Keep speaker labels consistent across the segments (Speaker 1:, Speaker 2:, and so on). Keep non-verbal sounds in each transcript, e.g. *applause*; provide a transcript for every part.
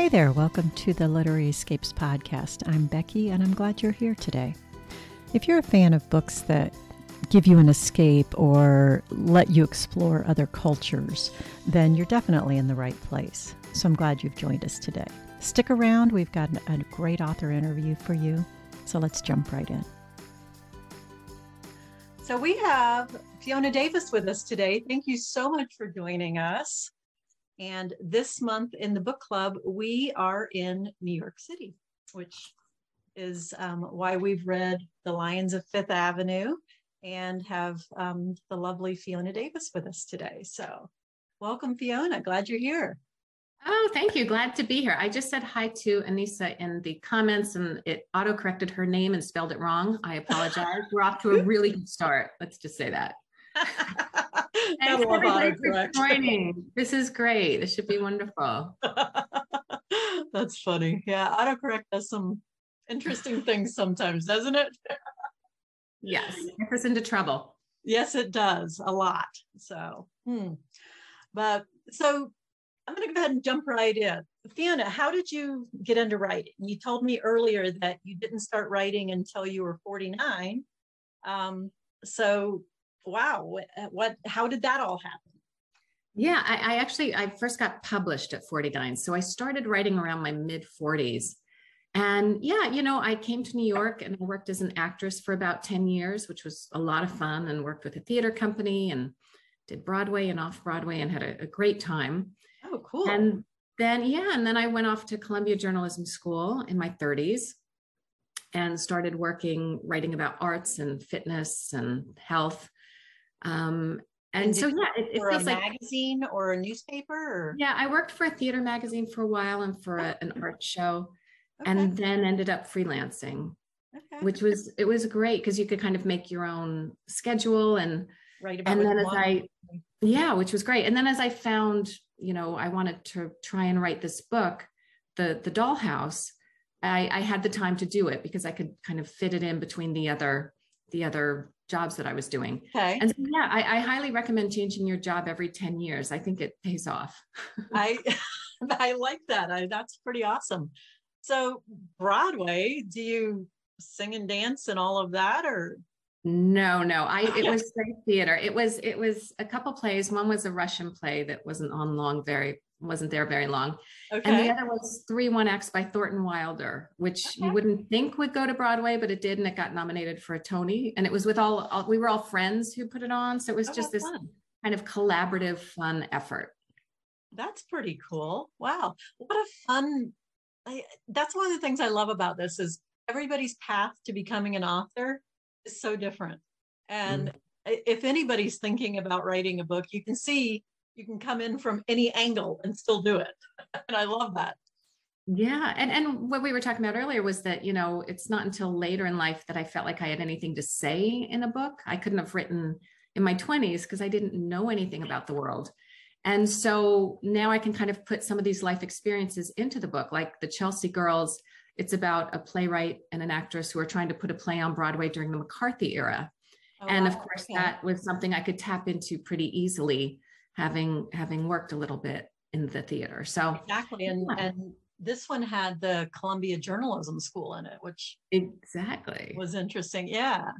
Speaker 1: Hey there, welcome to the Literary Escapes podcast. I'm Becky and I'm glad you're here today. If you're a fan of books that give you an escape or let you explore other cultures, then you're definitely in the right place. So I'm glad you've joined us today. Stick around, we've got a great author interview for you. So let's jump right in. So we have Fiona Davis with us today. Thank you so much for joining us. And this month in the book club, we are in New York City, which is um, why we've read The Lions of Fifth Avenue and have um, the lovely Fiona Davis with us today. So, welcome, Fiona. Glad you're here.
Speaker 2: Oh, thank you. Glad to be here. I just said hi to Anissa in the comments and it auto corrected her name and spelled it wrong. I apologize. We're off to a really good start. Let's just say that. *laughs* *laughs* Thanks everybody for joining. *laughs* This is great. This should be wonderful. *laughs*
Speaker 1: That's funny. Yeah, autocorrect does some interesting things sometimes, doesn't it?
Speaker 2: yes, gets us into trouble.
Speaker 1: Yes, it does a lot. So, hmm. but so I'm going to go ahead and jump right in. Fiona, how did you get into writing? You told me earlier that you didn't start writing until you were 49. Um, so wow, what, uh, how did that all happen?
Speaker 2: Yeah, I, I, actually I first got published at 49. So I started writing around my mid 40s. And yeah, you know, I came to New York and I worked as an actress for about 10 years, which was a lot of fun and worked with a theater company and did Broadway and off Broadway and had a, a great time.
Speaker 1: Oh, cool.
Speaker 2: And then, yeah, and then I went off to Columbia Journalism School in my 30s and started working, writing about arts and fitness and health um, and, and so, yeah, it, it
Speaker 1: feels a like magazine or a newspaper. Or?
Speaker 2: Yeah, I worked for a theater magazine for a while and for a, an art show, okay. and then ended up freelancing, okay. which was it was great because you could kind of make your own schedule and
Speaker 1: right.
Speaker 2: And then as I, yeah, which was great. And then as I found, you know, I wanted to try and write this book, the the Dollhouse. I, I had the time to do it because I could kind of fit it in between the other the other jobs that I was doing.
Speaker 1: Okay.
Speaker 2: And so, yeah, I, I, highly recommend changing your job every 10 years. I think it pays off. *laughs*
Speaker 1: I *laughs* I like that. I, that's pretty awesome. So Broadway, do you sing and dance and all of that or
Speaker 2: no, no. I it *laughs* was great theater. It was it was a couple plays. One was a Russian play that wasn't on long very wasn't there very long. Okay. And the other was Three One X by Thornton Wilder, which okay. you wouldn't think would go to Broadway, but it did, and it got nominated for a Tony. And it was with all, all we were all friends who put it on, so it was oh, just this fun. kind of collaborative, fun effort.
Speaker 1: That's pretty cool. Wow, what a fun! I, that's one of the things I love about this is everybody's path to becoming an author is so different, and. Mm. If anybody's thinking about writing a book, you can see you can come in from any angle and still do it. *laughs* and I love that.
Speaker 2: Yeah. And and what we were talking about earlier was that, you know, it's not until later in life that I felt like I had anything to say in a book. I couldn't have written in my 20s because I didn't know anything about the world. And so now I can kind of put some of these life experiences into the book, like the Chelsea Girls. It's about a playwright and an actress who are trying to put a play on Broadway during the McCarthy era. Oh, and of course, okay. that was something I could tap into pretty easily having having worked a little bit in the theater. So
Speaker 1: exactly, and yeah. and this one had the Columbia Journalism School in it, which
Speaker 2: exactly
Speaker 1: was interesting. Yeah.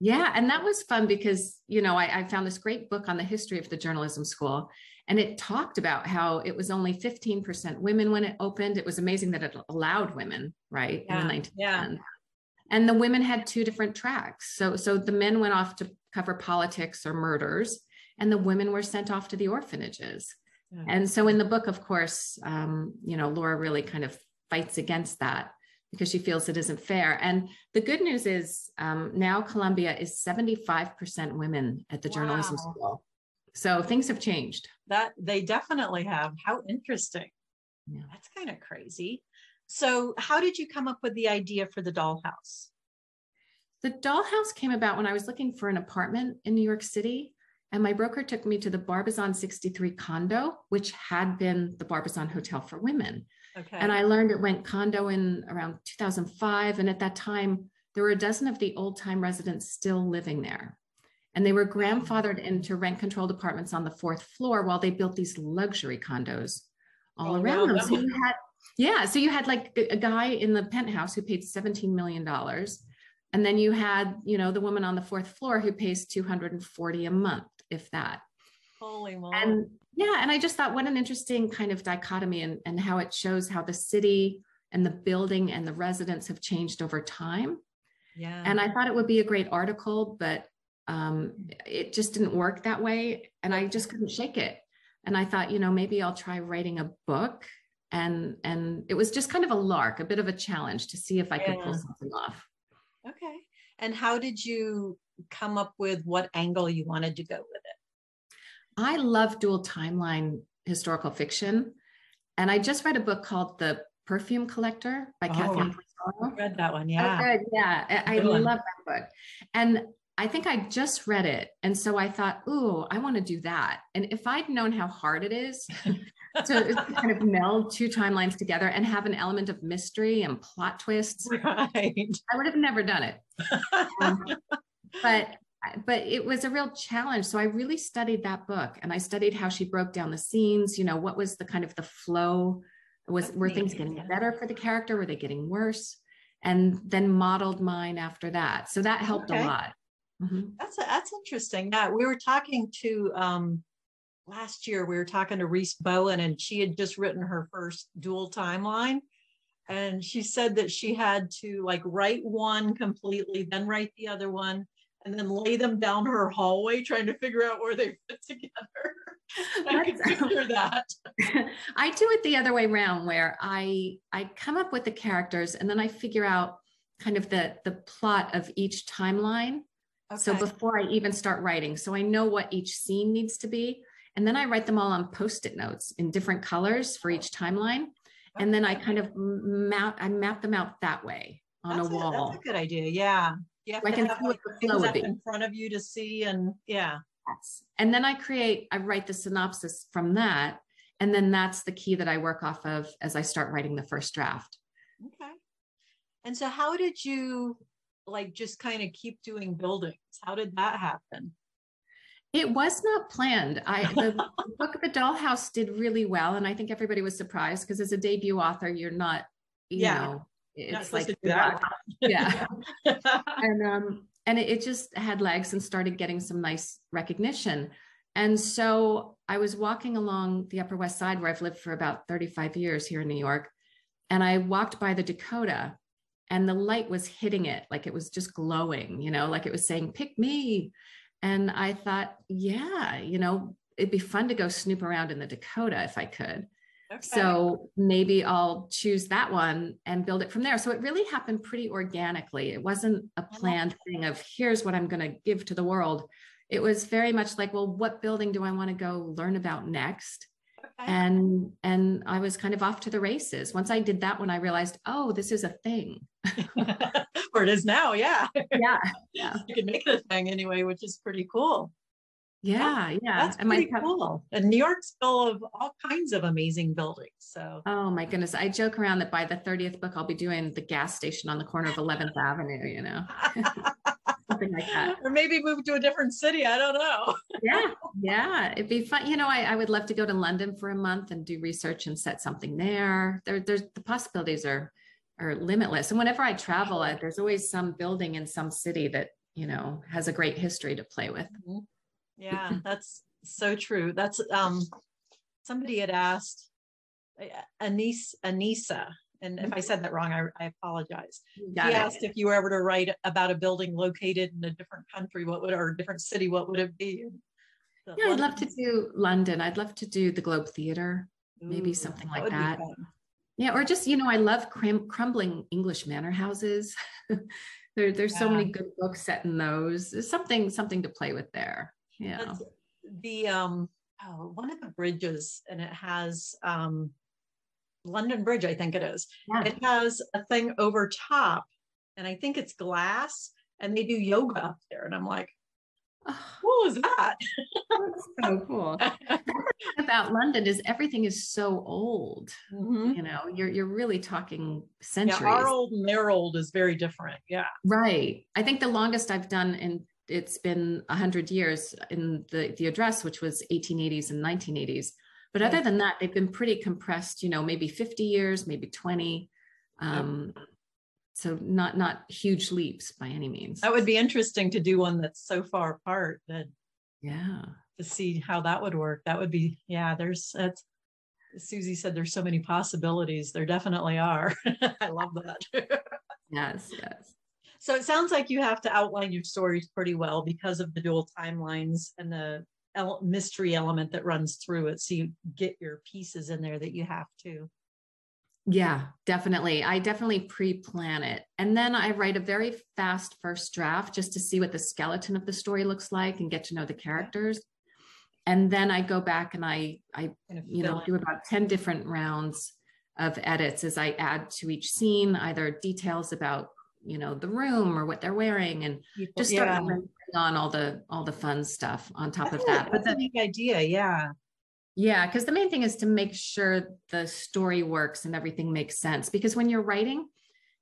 Speaker 2: Yeah, and that was fun because you know I, I, found this great book on the history of the journalism school, and it talked about how it was only 15% women when it opened. It was amazing that it allowed women, right,
Speaker 1: yeah, in the 1910s. Yeah.
Speaker 2: And the women had two different tracks. So so the men went off to cover politics or murders, and the women were sent off to the orphanages. Yeah. And so in the book, of course, um, you know, Laura really kind of fights against that because she feels it isn't fair. And the good news is um, now Columbia is 75% women at the wow. journalism school. So things have changed.
Speaker 1: That they definitely have. How interesting. Yeah. That's kind of crazy. So, how did you come up with the idea for the dollhouse?
Speaker 2: The dollhouse came about when I was looking for an apartment in New York City. And my broker took me to the Barbizon 63 condo, which had been the Barbizon Hotel for Women. Okay. And I learned it went condo in around 2005. And at that time, there were a dozen of the old time residents still living there. And they were grandfathered into rent controlled apartments on the fourth floor while they built these luxury condos all oh, around wow. them. So you had Yeah. So you had like a guy in the penthouse who paid $17 million. And then you had, you know, the woman on the fourth floor who pays 240 a month, if that.
Speaker 1: Holy moly.
Speaker 2: And yeah, and I just thought what an interesting kind of dichotomy and, and how it shows how the city and the building and the residents have changed over time.
Speaker 1: Yeah.
Speaker 2: And I thought it would be a great article, but um, it just didn't work that way. And I just couldn't shake it. And I thought, you know, maybe I'll try writing a book. And and it was just kind of a lark, a bit of a challenge to see if I could pull something off.
Speaker 1: Okay. And how did you come up with what angle you wanted to go with it?
Speaker 2: I love dual timeline historical fiction. And I just read a book called The Perfume Collector by oh, Kathleen
Speaker 1: I read that one. Yeah.
Speaker 2: Oh, yeah. I, I love that book. And I think I just read it. And so I thought, ooh, I want to do that. And if I'd known how hard it is *laughs* to kind of meld two timelines together and have an element of mystery and plot twists, right. I would have never done it. *laughs* um, but but it was a real challenge. So i really studied that book and i studied how she broke down the scenes you know what was the kind of the flow? Was That's were things getting better for the character? Were they getting worse? And then modeled mine after that. So that helped okay. a lot.
Speaker 1: Mm-hmm. that's a, that's interesting. Yeah we were talking to um last year we were talking to Rhys Bowen and she had just written her first dual timeline. And she said that she had to like write one completely then write the other one and then lay them down her hallway trying to figure out where they fit together. *laughs* I can picture that. *laughs*
Speaker 2: I do it the other way around where I I come up with the characters and then I figure out kind of the the plot of each timeline. Okay. So before I even start writing, so I know what each scene needs to be. And then I write them all on post-it notes in different colors for each timeline. And then I kind of map I map them out that way on
Speaker 1: that's
Speaker 2: a wall.
Speaker 1: A, that's a good idea. Yeah you have I to have like things up in front of you to see and yeah.
Speaker 2: Yes. And then I create, I write the synopsis from that. And then that's the key that I work off of as I start writing the first draft.
Speaker 1: Okay. And so how did you like just kind of keep doing buildings? How did that happen?
Speaker 2: It was not planned. I the *laughs* book of The Dollhouse did really well, and I think everybody was surprised because as a debut author, you're not, you yeah. know, it's like *laughs* yeah. *laughs* And um and it, it just had legs and started getting some nice recognition. And so i was walking along the upper west side where i've lived for about 35 years here in new york and i walked by the dakota and the light was hitting it like it was just glowing you know like it was saying pick me. And i thought yeah you know it'd be fun to go snoop around in the dakota if i could Okay. So maybe I'll choose that one and build it from there. So it really happened pretty organically. It wasn't a planned thing of here's what I'm going to give to the world. It was very much like, well, what building do I want to go learn about next? Okay. And and I was kind of off to the races. Once I did that one, I realized, oh, this is a thing. *laughs*
Speaker 1: or it is now, yeah. *laughs*
Speaker 2: Yeah. Yeah.
Speaker 1: You can make it a thing anyway, which is pretty cool.
Speaker 2: Yeah, yeah.
Speaker 1: That's and pretty my, cool. And New York's full of all kinds of amazing buildings. So
Speaker 2: oh my goodness. I joke around that by the 30th book I'll be doing the gas station on the corner of 11th Avenue, you know. *laughs* Something like that.
Speaker 1: Or maybe move to a different city. I don't know.
Speaker 2: yeah, yeah. It'd be fun. You know, I, I would love to go to London for a month and do research and set something there. There there's the possibilities are are limitless. And whenever I travel, I, there's always some building in some city that, you know, has a great history to play with.
Speaker 1: Mm-hmm. Yeah, that's so true. That's um somebody had asked uh, Anise Anissa, and if I said that wrong, I, I apologize. He asked if you were ever to write about a building located in a different country, what would or a different city, what would it be?
Speaker 2: yeah, London. I'd love to do London. I'd love to do the Globe Theater, Ooh, maybe something like that. that. Yeah, or just you know, I love crum- crumbling English manor houses. *laughs* there, there's yeah. so many good books set in those. There's something something to play with there yeah. That's
Speaker 1: the um oh, one of the bridges and it has um london bridge i think it is. Yeah. it has a thing over top and i think it's glass and they do yoga up there and i'm like what was that?
Speaker 2: That's so cool. *laughs* About london is everything is so old mm-hmm. you know? You're you're really talking centuries yeah,
Speaker 1: our old and their old is very different yeah.
Speaker 2: Right. I think the longest i've done in it's been 100 years in the, the address, which was 1880s and 1980s. But other than that, they've been pretty compressed, you know, maybe 50 years, maybe 20. Um, so not not huge leaps by any means.
Speaker 1: That would be interesting to do one that's so far apart that
Speaker 2: yeah.
Speaker 1: To see how that would work. That would be, yeah, there's that's Susie said there's so many possibilities. There definitely are. *laughs* I love that. *laughs*
Speaker 2: yes, yes.
Speaker 1: So it sounds like you have to outline your stories pretty well because of the dual timelines and the mystery element that runs through it. So you get your pieces in there that you have to.
Speaker 2: Yeah, definitely. I definitely pre plan it. And then I write a very fast first draft just to see what the skeleton of the story looks like and get to know the characters. And then I go back and I, I, you know, do about 10 different rounds of edits as I add to each scene, either details about you know the room or what they're wearing and just start yeah. on all the all the fun stuff on top of that.
Speaker 1: but the neat idea yeah.
Speaker 2: Yeah because the main thing is to make sure the story works and everything makes sense because when you're writing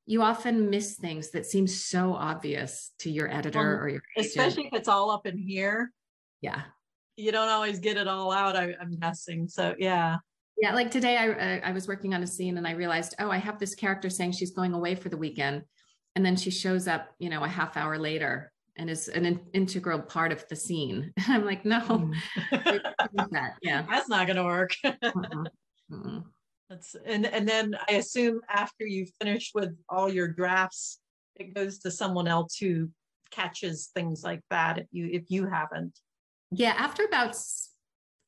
Speaker 2: you often miss things that seem so obvious to your editor um, or your
Speaker 1: agent. especially if it's all up in here.
Speaker 2: Yeah.
Speaker 1: You don't always get it all out I, am guessing so yeah.
Speaker 2: Yeah like today I, I was working on a scene and i realized oh i have this character saying she's going away for the weekend and then she shows up you know a half hour later and is an in- integral part of the scene. *laughs* I'm like no *laughs*
Speaker 1: mm. that. yeah. That's not going to work *laughs* uh-uh. that's and and then i assume after you finish with all your drafts it goes to someone else who catches things like that if you if you haven't.
Speaker 2: Yeah after about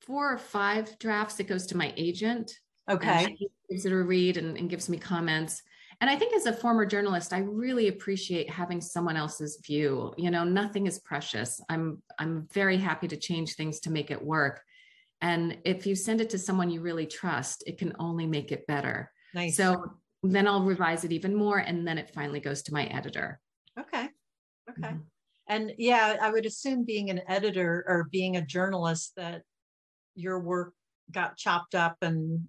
Speaker 2: four or five drafts it goes to my agent.
Speaker 1: Okay.
Speaker 2: gives it a read and, and gives me comments and I think as a former journalist, I really appreciate having someone else's view. You know, nothing is precious. I'm I'm very happy to change things to make it work. And if you send it to someone you really trust, it can only make it better.
Speaker 1: Nice.
Speaker 2: So then I'll revise it even more and then it finally goes to my editor.
Speaker 1: Okay. Okay. Mm-hmm. And yeah, I would assume being an editor or being a journalist that your work got chopped up and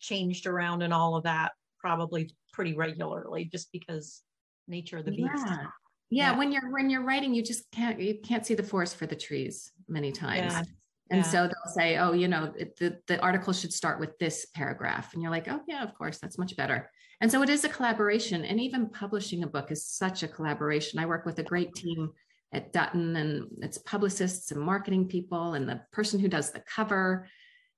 Speaker 1: changed around and all of that probably pretty regularly just because nature of the beast.
Speaker 2: Yeah. yeah. when you're when you're writing, you just can't you can't see the forest for the trees many times. Yeah. And yeah. so they'll say, oh, you know, the, the article should start with this paragraph. And you're like, oh, yeah, of course, that's much better. And so it is a collaboration. And even publishing a book is such a collaboration. I work with a great team at Dutton, and it's publicists and marketing people, and the person who does the cover,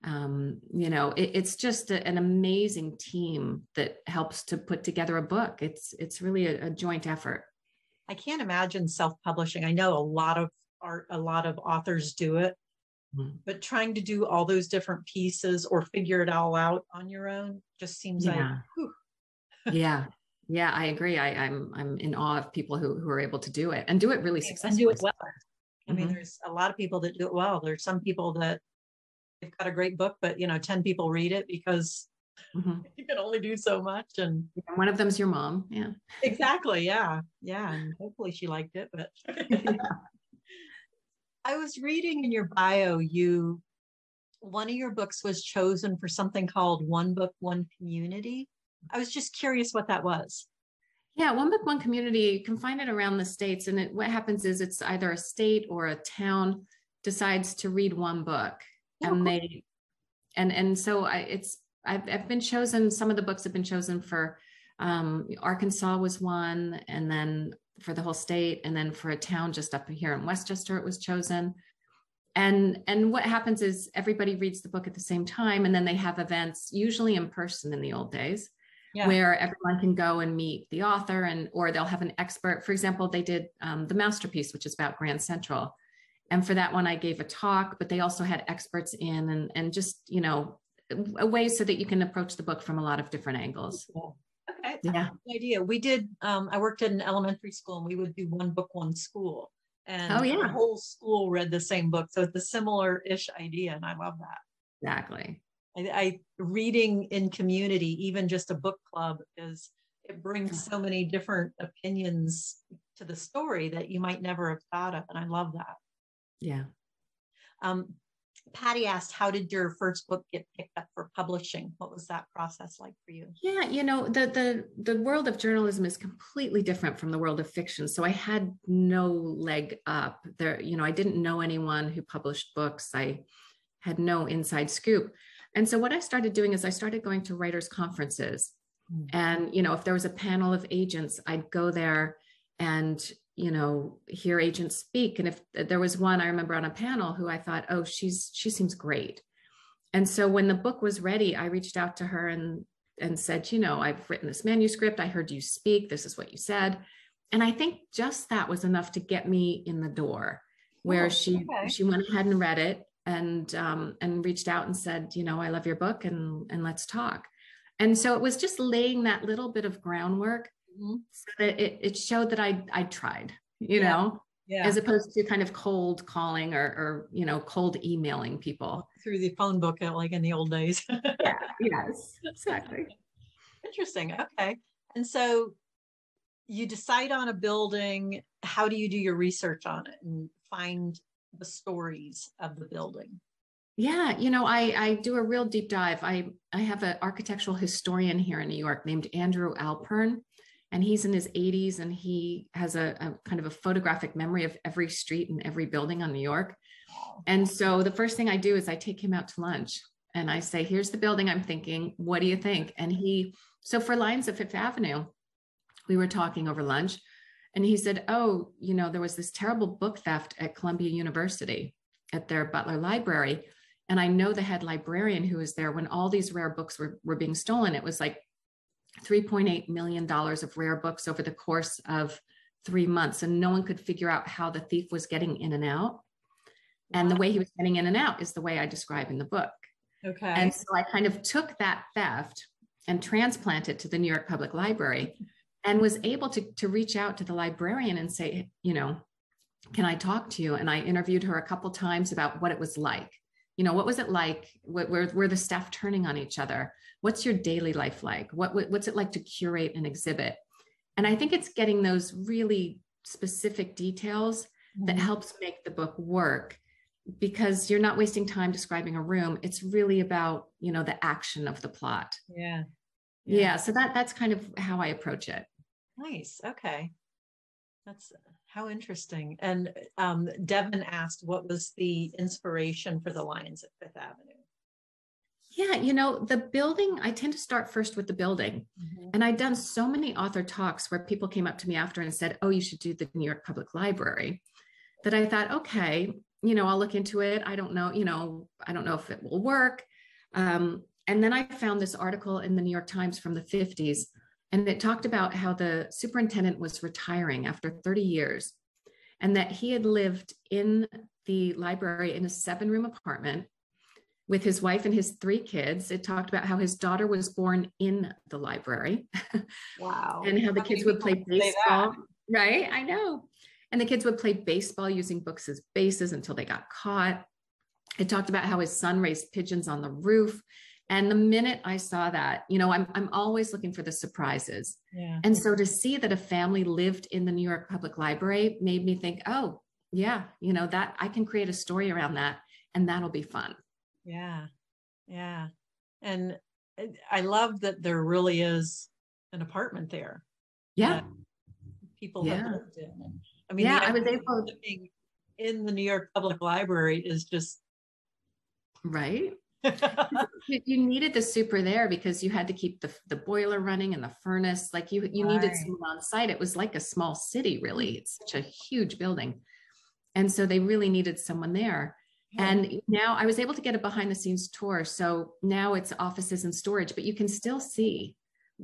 Speaker 2: um, you know it, it's just a, an amazing team that helps to put together a book. It's it's really a, a joint effort.
Speaker 1: I can't imagine self-publishing. I know a lot of art a lot of authors do it mm-hmm. but trying to do all those different pieces or figure it all out on your own just seems
Speaker 2: yeah. like *laughs* yeah. Yeah i agree. I, i'm i'm in awe of people who, who are able to do it and do it really successfully
Speaker 1: and do it well. I mean mm-hmm. there's a lot of people that do it well. There's some people that they've got a great book, but you know, 10 people read it because mm-hmm. *laughs* you can only do so much. And
Speaker 2: one of them's your mom. Yeah.
Speaker 1: Exactly. Yeah. Yeah. And hopefully she liked it. But *laughs* I was reading in your bio, you one of your books was chosen for something called One Book, One Community. I was just curious what that was.
Speaker 2: Yeah, One Book, One Community, you can find it around the states. And it, what happens is it's either a state or a town decides to read one book and they and and so I, it's I've, I've been chosen some of the books have been chosen for um, arkansas was one and then for the whole state and then for a town just up here in westchester it was chosen. And and what happens is everybody reads the book at the same time and then they have events usually in person in the old days yeah. where everyone can go and meet the author and or they'll have an expert. For example they did um, the masterpiece which is about grand central and for that one i gave a talk but they also had experts in and and just you know a way so that you can approach the book from a lot of different angles.
Speaker 1: Okay yeah. idea. We did um, i worked at an elementary school and we would do one book one school. And oh, yeah. the whole school read the same book so it's a similar-ish idea and i love that.
Speaker 2: Exactly.
Speaker 1: I, I reading in community even just a book club is it brings so many different opinions to the story that you might never have thought of and i love that
Speaker 2: yeah.
Speaker 1: Um, Patty asked, how did your first book get picked up for publishing? What was that process like for you?
Speaker 2: Yeah, you know, the the the world of journalism is completely different from the world of fiction. So I had no leg up there. You know, I didn't know anyone who published books. I had no inside scoop. And so what I started doing is I started going to writers conferences. Mm-hmm. And, you know, if there was a panel of agents, I'd go there and, you know, hear agents speak. And if there was one I remember on a panel who I thought, oh, she's she seems great. And so when the book was ready, I reached out to her and and said, you know, I've written this manuscript. I heard you speak. This is what you said. And I think just that was enough to get me in the door where oh, she okay. she went ahead and read it and um, and reached out and said, you know, I love your book and and let's talk. And so it was just laying that little bit of groundwork mm-hmm. so that it, it showed that I I tried, you yeah. know, yeah. as opposed to kind of cold calling or or you know cold emailing people
Speaker 1: through the phone book uh, like in the old days. *laughs*
Speaker 2: yeah. Yes. Exactly.
Speaker 1: Interesting. Okay. And so you decide on a building. How do you do your research on it and find the stories of the building?
Speaker 2: Yeah, you know, I I do a real deep dive. I I have an architectural historian here in New York named Andrew Alpern, and he's in his 80s and he has a, a kind of a photographic memory of every street and every building on New York. And so the first thing I do is I take him out to lunch and I say, "Here's the building I'm thinking. What do you think?" And he so for Lions of Fifth Avenue, we were talking over lunch and he said, Oh, you know, there was this terrible book theft at Columbia University at their Butler Library. And I know the head librarian who was there when all these rare books were, were being stolen. It was like $3.8 million of rare books over the course of three months. And no one could figure out how the thief was getting in and out. And the way he was getting in and out is the way I describe in the book.
Speaker 1: Okay.
Speaker 2: And so I kind of took that theft and transplanted to the New York Public Library and was able to, to reach out to the librarian and say, you know, can I talk to you? And I interviewed her a couple times about what it was like. You know, what was it like? Where, were the staff turning on each other? What's your daily life like? What, what's it like to curate an exhibit? And I think it's getting those really specific details mm-hmm. that helps make the book work because you're not wasting time describing a room. It's really about, you know, the action of the plot.
Speaker 1: Yeah
Speaker 2: yeah. yeah so that that's kind of how i approach it
Speaker 1: nice okay that's how interesting and um, devin asked what was the inspiration for the lions at fifth avenue
Speaker 2: yeah, you know, the building, I tend to start first with the building. Mm-hmm. And I'd done so many author talks where people came up to me after and said, Oh, you should do the New York Public Library. That I thought, okay, you know, I'll look into it. I don't know, you know, I don't know if it will work. Um, and then I found this article in the New York Times from the 50s, and it talked about how the superintendent was retiring after 30 years and that he had lived in the library in a seven room apartment with his wife and his three kids. It talked about how his daughter was born in the library.
Speaker 1: Wow.
Speaker 2: and how the kids would play baseball. Right? I know. And the kids would play baseball using books as bases until they got caught. It talked about how his son raised pigeons on the roof and the minute I saw that, you know, I'm, I'm always looking for the surprises.
Speaker 1: Yeah.
Speaker 2: And so to see that a family lived in the New York Public Library made me think, oh, yeah, you know, that I can create a story around that and that'll be fun.
Speaker 1: Yeah. Yeah. And uh, I love that there really is an apartment there.
Speaker 2: Yeah.
Speaker 1: People yeah. have lived in.
Speaker 2: I mean, yeah, I was able
Speaker 1: living in the New York Public Library is just
Speaker 2: right *laughs* you needed the super there because you had to keep the, the boiler running and the furnace like you you right. needed someone on site. It was like a small city really. Mm-hmm. It's such a huge building. And so they really needed someone there. Yeah. and now i was able to get a behind the scenes tour. So now it's offices and storage but you can still see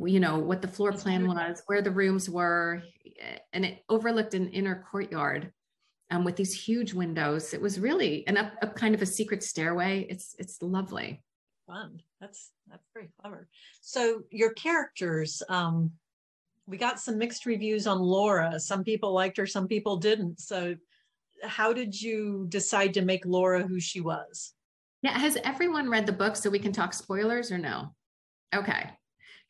Speaker 2: you know what the floor plan was where the rooms were and it overlooked an inner courtyard um, with these huge windows. It was really an up, up kind of a secret stairway. It's it's lovely.
Speaker 1: Fun. That's that's very clever. So your characters, um, we got some mixed reviews on Laura. Some people liked her, some people didn't. So how did you decide to make Laura who she was?
Speaker 2: Yeah, has everyone read the book so we can talk spoilers or no? Okay.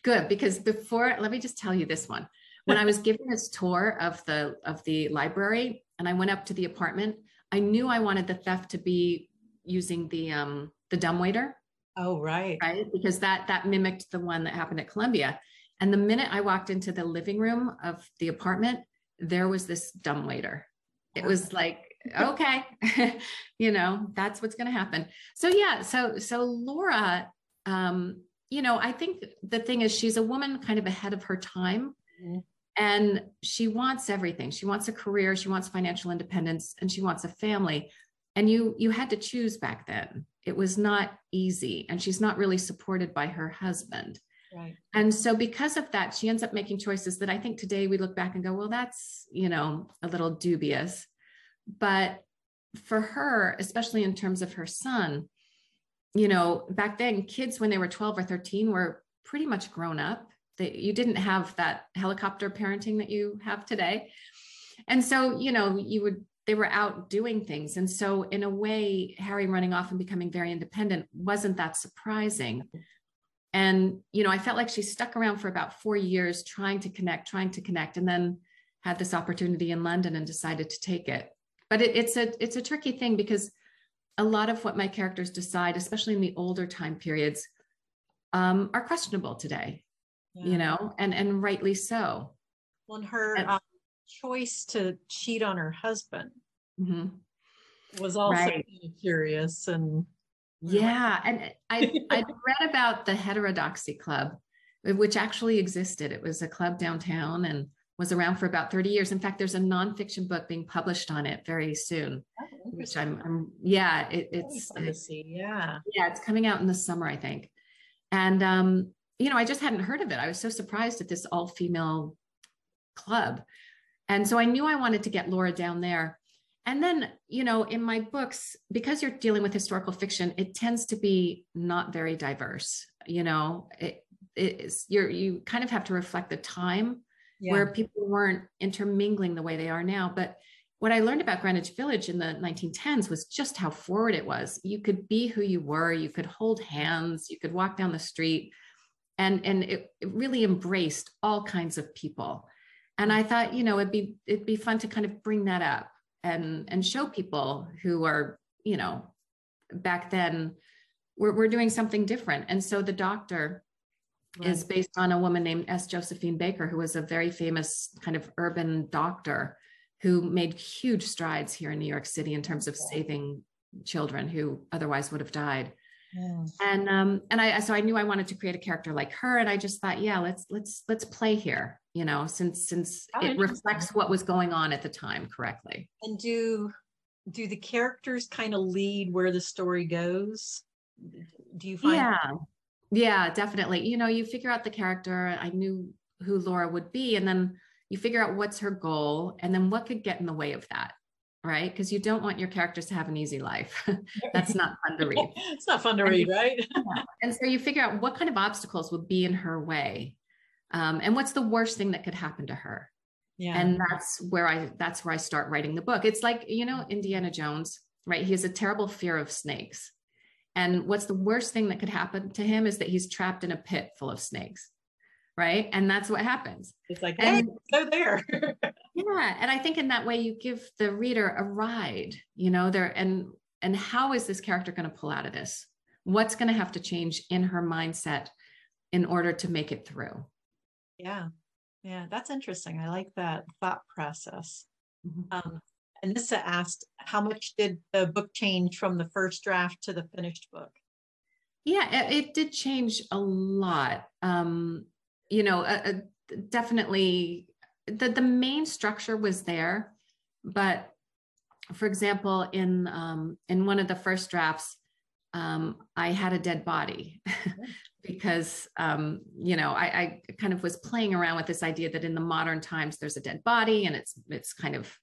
Speaker 2: Good because before let me just tell you this one. When I was *laughs* giving this tour of the of the library, and I went up to the apartment. I knew I wanted the theft to be using the um the dumbwaiter.
Speaker 1: Oh, right.
Speaker 2: Right. Because that that mimicked the one that happened at Columbia. And the minute I walked into the living room of the apartment, there was this dumbwaiter. It was like okay *laughs* you know that's what's going to happen so yeah so so laura um you know i think the thing is she's a woman kind of ahead of her time mm-hmm. And she wants everything. She wants a career she wants financial independence and she wants a family. And you you had to choose back then. It was not easy and she's not really supported by her husband.
Speaker 1: Right.
Speaker 2: And so because of that she ends up making choices that i think today we look back and go well that's you know a little dubious. But for her especially in terms of her son you know back then kids when they were 12 or 13 were pretty much grown up that you didn't have that helicopter parenting that you have today and so you know you would they were out doing things. And so, in a way, Harry running off and becoming very independent wasn't that surprising. And, you know, I felt like she stuck around for about four years trying to connect, trying to connect, and then had this opportunity in London and decided to take it. But it, it's a it's a tricky thing because a lot of what my characters decide, especially in the older time periods, um, are questionable today. Yeah. You know, and and rightly so.
Speaker 1: Well, her and, um, choice to cheat on her husband mm-hmm. was also right. curious and
Speaker 2: yeah and i *laughs* i read about the heterodoxy club which actually existed it was a club downtown and was around for about 30 years in fact there's a nonfiction book being published on it very soon oh, which I'm, I'm yeah it, it's
Speaker 1: yeah
Speaker 2: yeah it's coming out in the summer i think and um you know i just hadn't heard of it i was so surprised at this all female club and so I knew I wanted to get Laura down there. And then, you know, in my books, because you're dealing with historical fiction, it tends to be not very diverse. You know, it, it's you're you kind of have to reflect the time yeah. where people weren't intermingling the way they are now. But what I learned about Greenwich Village in the 1910s was just how forward it was. You could be who you were, you could hold hands, you could walk down the street, and and it, it really embraced all kinds of people. And i thought you know it'd be it'd be fun to kind of bring that up and and show people who are you know back then we're, we're doing something different. And so the doctor right. is based on a woman named s. Josephine baker who was a very famous kind of urban doctor who made huge strides here in new york city in terms of saving children who otherwise would have died and um and I so I knew I wanted to create a character like her and I just thought yeah let's let's let's play here you know since since oh, it reflects what was going on at the time correctly.
Speaker 1: And do do the characters kind of lead where the story goes? Do you find
Speaker 2: Yeah. Yeah, definitely. You know, you figure out the character. I knew who Laura would be and then you figure out what's her goal and then what could get in the way of that right? Because you don't want your characters to have an easy life. *laughs* That's not fun to read. *laughs*
Speaker 1: it's not fun to read, right? *laughs*
Speaker 2: and so you figure out what kind of obstacles would be in her way, um, and what's the worst thing that could happen to her. Yeah. And that's where I that's where I start writing the book. It's like you know Indiana Jones, right? He has a terrible fear of snakes. And what's the worst thing that could happen to him is that he's trapped in a pit full of snakes right? And that's what happens.
Speaker 1: It's like, hey, and, go there. *laughs*
Speaker 2: yeah, and I think in that way you give the reader a ride, you know, there and and how is this character going to pull out of this? What's going to have to change in her mindset in order to make it through?
Speaker 1: Yeah. Yeah, that's interesting. I like that thought process. Mm-hmm. Um, Anissa asked, how much did the book change from the first draft to the finished book?
Speaker 2: Yeah, it, it did change a lot. Um, you know, uh, uh, definitely the, the main structure was there, but for example, in um, in one of the first drafts, um, I had a dead body *laughs* because um, you know I, I, kind of was playing around with this idea that in the modern times there's a dead body and it's it's kind of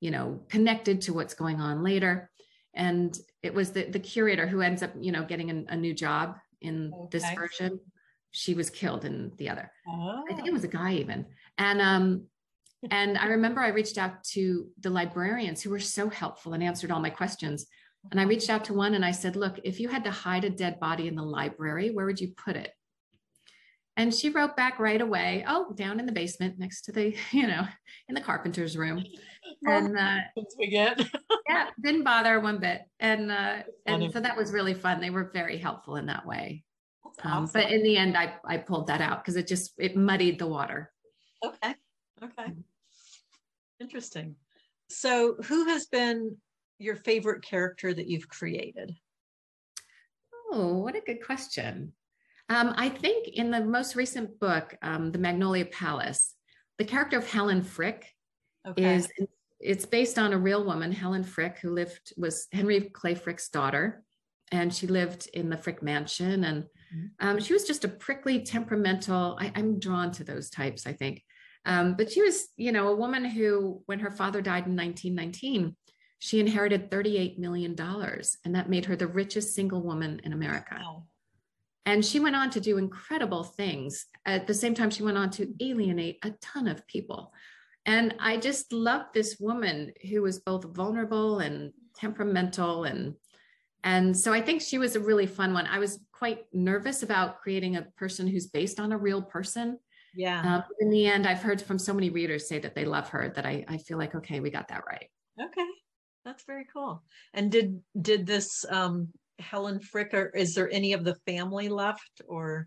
Speaker 2: you know connected to what's going on later. And it was the the curator who ends up you know getting a, a new job in okay. this version she was killed in the other. Oh. I think it was a guy even. And um, *laughs* and I remember I reached out to the librarians who were so helpful and answered all my questions. And I reached out to one and I said, look, if you had to hide a dead body in the library, where would you put it? And she wrote back right away, oh, down in the basement next to the, *laughs* you know, in the carpenter's room. *laughs* And uh,
Speaker 1: we get.
Speaker 2: yeah, didn't bother one bit. And uh, and so that was really fun. They were very helpful in that way. Um. But in the end, I, I pulled that out because it just, it muddied the water.
Speaker 1: Okay. Okay. Interesting. So who has been your favorite character that you've created?
Speaker 2: Oh, what a good question. Um, I think in the most recent book, um, The Magnolia Palace, the character of Helen Frick okay. is it's based on a real woman, Helen Frick, who lived was Henry Clay Frick's daughter, and she lived in the Frick mansion. And mm-hmm. Um, she was just a prickly, temperamental. I, am drawn to those types, I think. Um, but she was, you know, a woman who, when her father died in 1919, she inherited $38 million, and that made her the richest single woman in America. Wow. And she went on to do incredible things. At the same time, she went on to alienate a ton of people. And I just loved this woman who was both vulnerable and temperamental and and so I think she was a really fun one. I was quite nervous about creating a person who's based on a real person.
Speaker 1: Yeah.
Speaker 2: Um, in the end, I've heard from so many readers say that they love her that I, I feel like, okay, we got that right.
Speaker 1: Okay. That's very cool. And did did this um, Helen Frick or is there any of the family left or?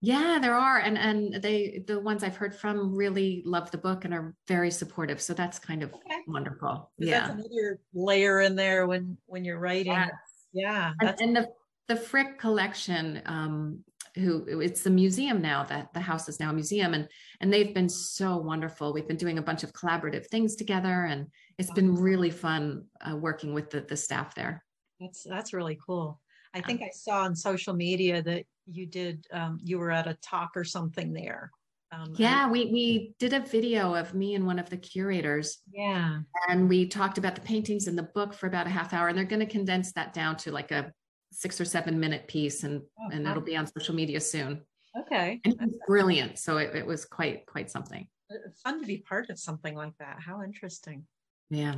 Speaker 2: Yeah, there are, and and they the ones I've heard from really love the book and are very supportive. So that's kind of okay. wonderful.
Speaker 1: Yeah, that's another layer in there when when you're writing. Yes. Yeah,
Speaker 2: and, and, the the Frick collection, um, who it's the museum now. That the house is now a museum, and and they've been so wonderful. We've been doing a bunch of collaborative things together, and it's been really fun uh, working with the the staff there.
Speaker 1: That's that's really cool. I think I saw on social media that you did um, you were at a talk or something there.
Speaker 2: Um, yeah, we we did a video of me and one of the curators.
Speaker 1: Yeah,
Speaker 2: and we talked about the paintings in the book for about a half hour, and they're going to condense that down to like a six or seven minute piece, and oh, and it'll be on social media soon.
Speaker 1: Okay,
Speaker 2: and it was brilliant. So it, it was quite quite something.
Speaker 1: Fun to be part of something like that. How interesting.
Speaker 2: Yeah.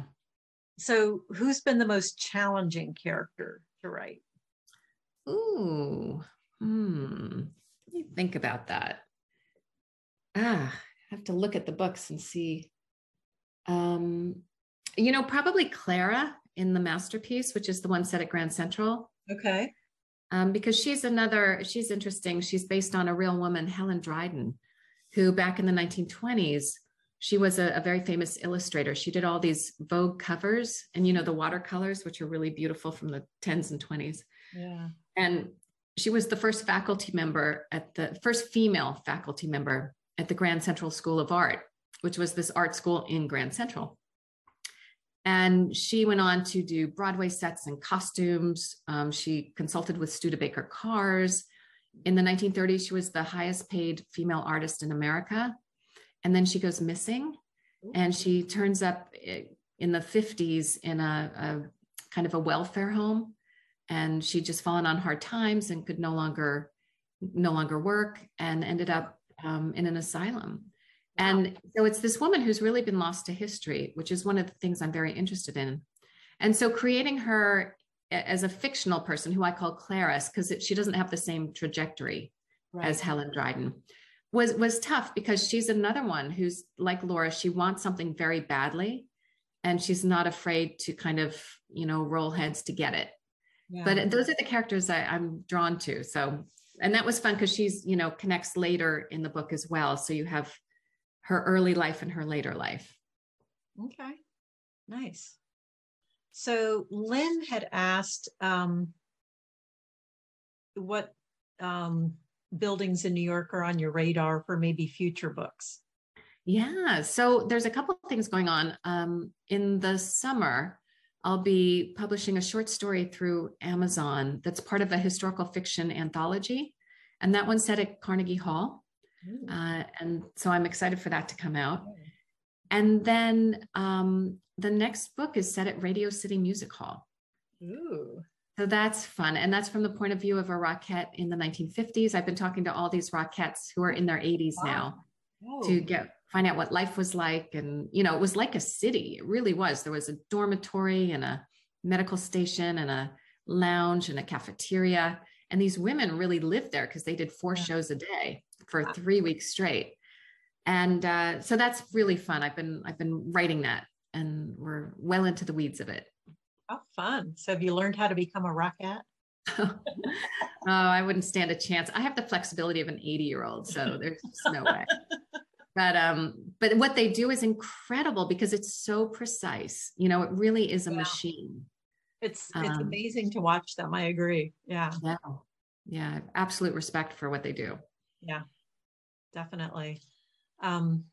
Speaker 1: So, who's been the most challenging character to write?
Speaker 2: Ooh, hmm. Let me think about that. Ah, I have to look at the books and see. Um, you know, probably Clara in the masterpiece, which is the one set at Grand Central.
Speaker 1: Okay.
Speaker 2: Um, because she's another, she's interesting. She's based on a real woman, Helen Dryden, who back in the 1920s she was a, a, very famous illustrator. She did all these Vogue covers and, you know, the watercolors, which are really beautiful from the 10s and 20s.
Speaker 1: Yeah.
Speaker 2: And she was the first faculty member at the first female faculty member at the Grand Central School of Art, which was this art school in Grand Central. And she went on to do Broadway sets and costumes. Um, she consulted with Studebaker cars. In the 1930s, she was the highest paid female artist in America and then she goes missing and she turns up in the 50s in a, a, kind of a welfare home and she'd just fallen on hard times and could no longer no longer work and ended up um, in an asylum. And so it's this woman who's really been lost to history which is one of the things i'm very interested in. And so creating her as a fictional person who i call clarice because she doesn't have the same trajectory right. as helen dryden was was tough because she's another one who's like Laura she wants something very badly and she's not afraid to kind of you know roll heads to get it. Yeah. but those are the characters I, i'm drawn to. So and that was fun because she's you know connects later in the book as well. So you have her early life and her later life.
Speaker 1: Okay. Nice. So lynn had asked um, what um, buildings in New York are on your radar for maybe future books?
Speaker 2: Yeah, so there's a couple of things going on. Um, in the summer, I'll be publishing a short story through Amazon that's part of a historical fiction anthology. And that one's set at Carnegie Hall. Uh, and so I'm excited for that to come out. And then um, the next book is set at Radio City Music Hall.
Speaker 1: Ooh.
Speaker 2: So that's fun. And that's from the point of view of a Rockette in the 1950s. I've been talking to all these Rockettes who are in their 80s wow. now oh. to get find out what life was like. And, you know, it was like a city. It really was. There was a dormitory and a medical station and a lounge and a cafeteria. And these women really lived there because they did four yeah. shows a day for wow. three weeks straight. And uh, so that's really fun. I've been I've been writing that and we're well into the weeds of it.
Speaker 1: How fun. So have you learned how to become a rockette? *laughs*
Speaker 2: oh, I wouldn't stand a chance. I have the flexibility of an 80 year old, so there's no way. *laughs* but um but what they do is incredible because it's so precise. You know it really is a yeah. machine.
Speaker 1: It's it's um, amazing to watch them. I agree. Yeah.
Speaker 2: Yeah. Yeah. Absolute respect for what they do.
Speaker 1: Yeah. Definitely. Um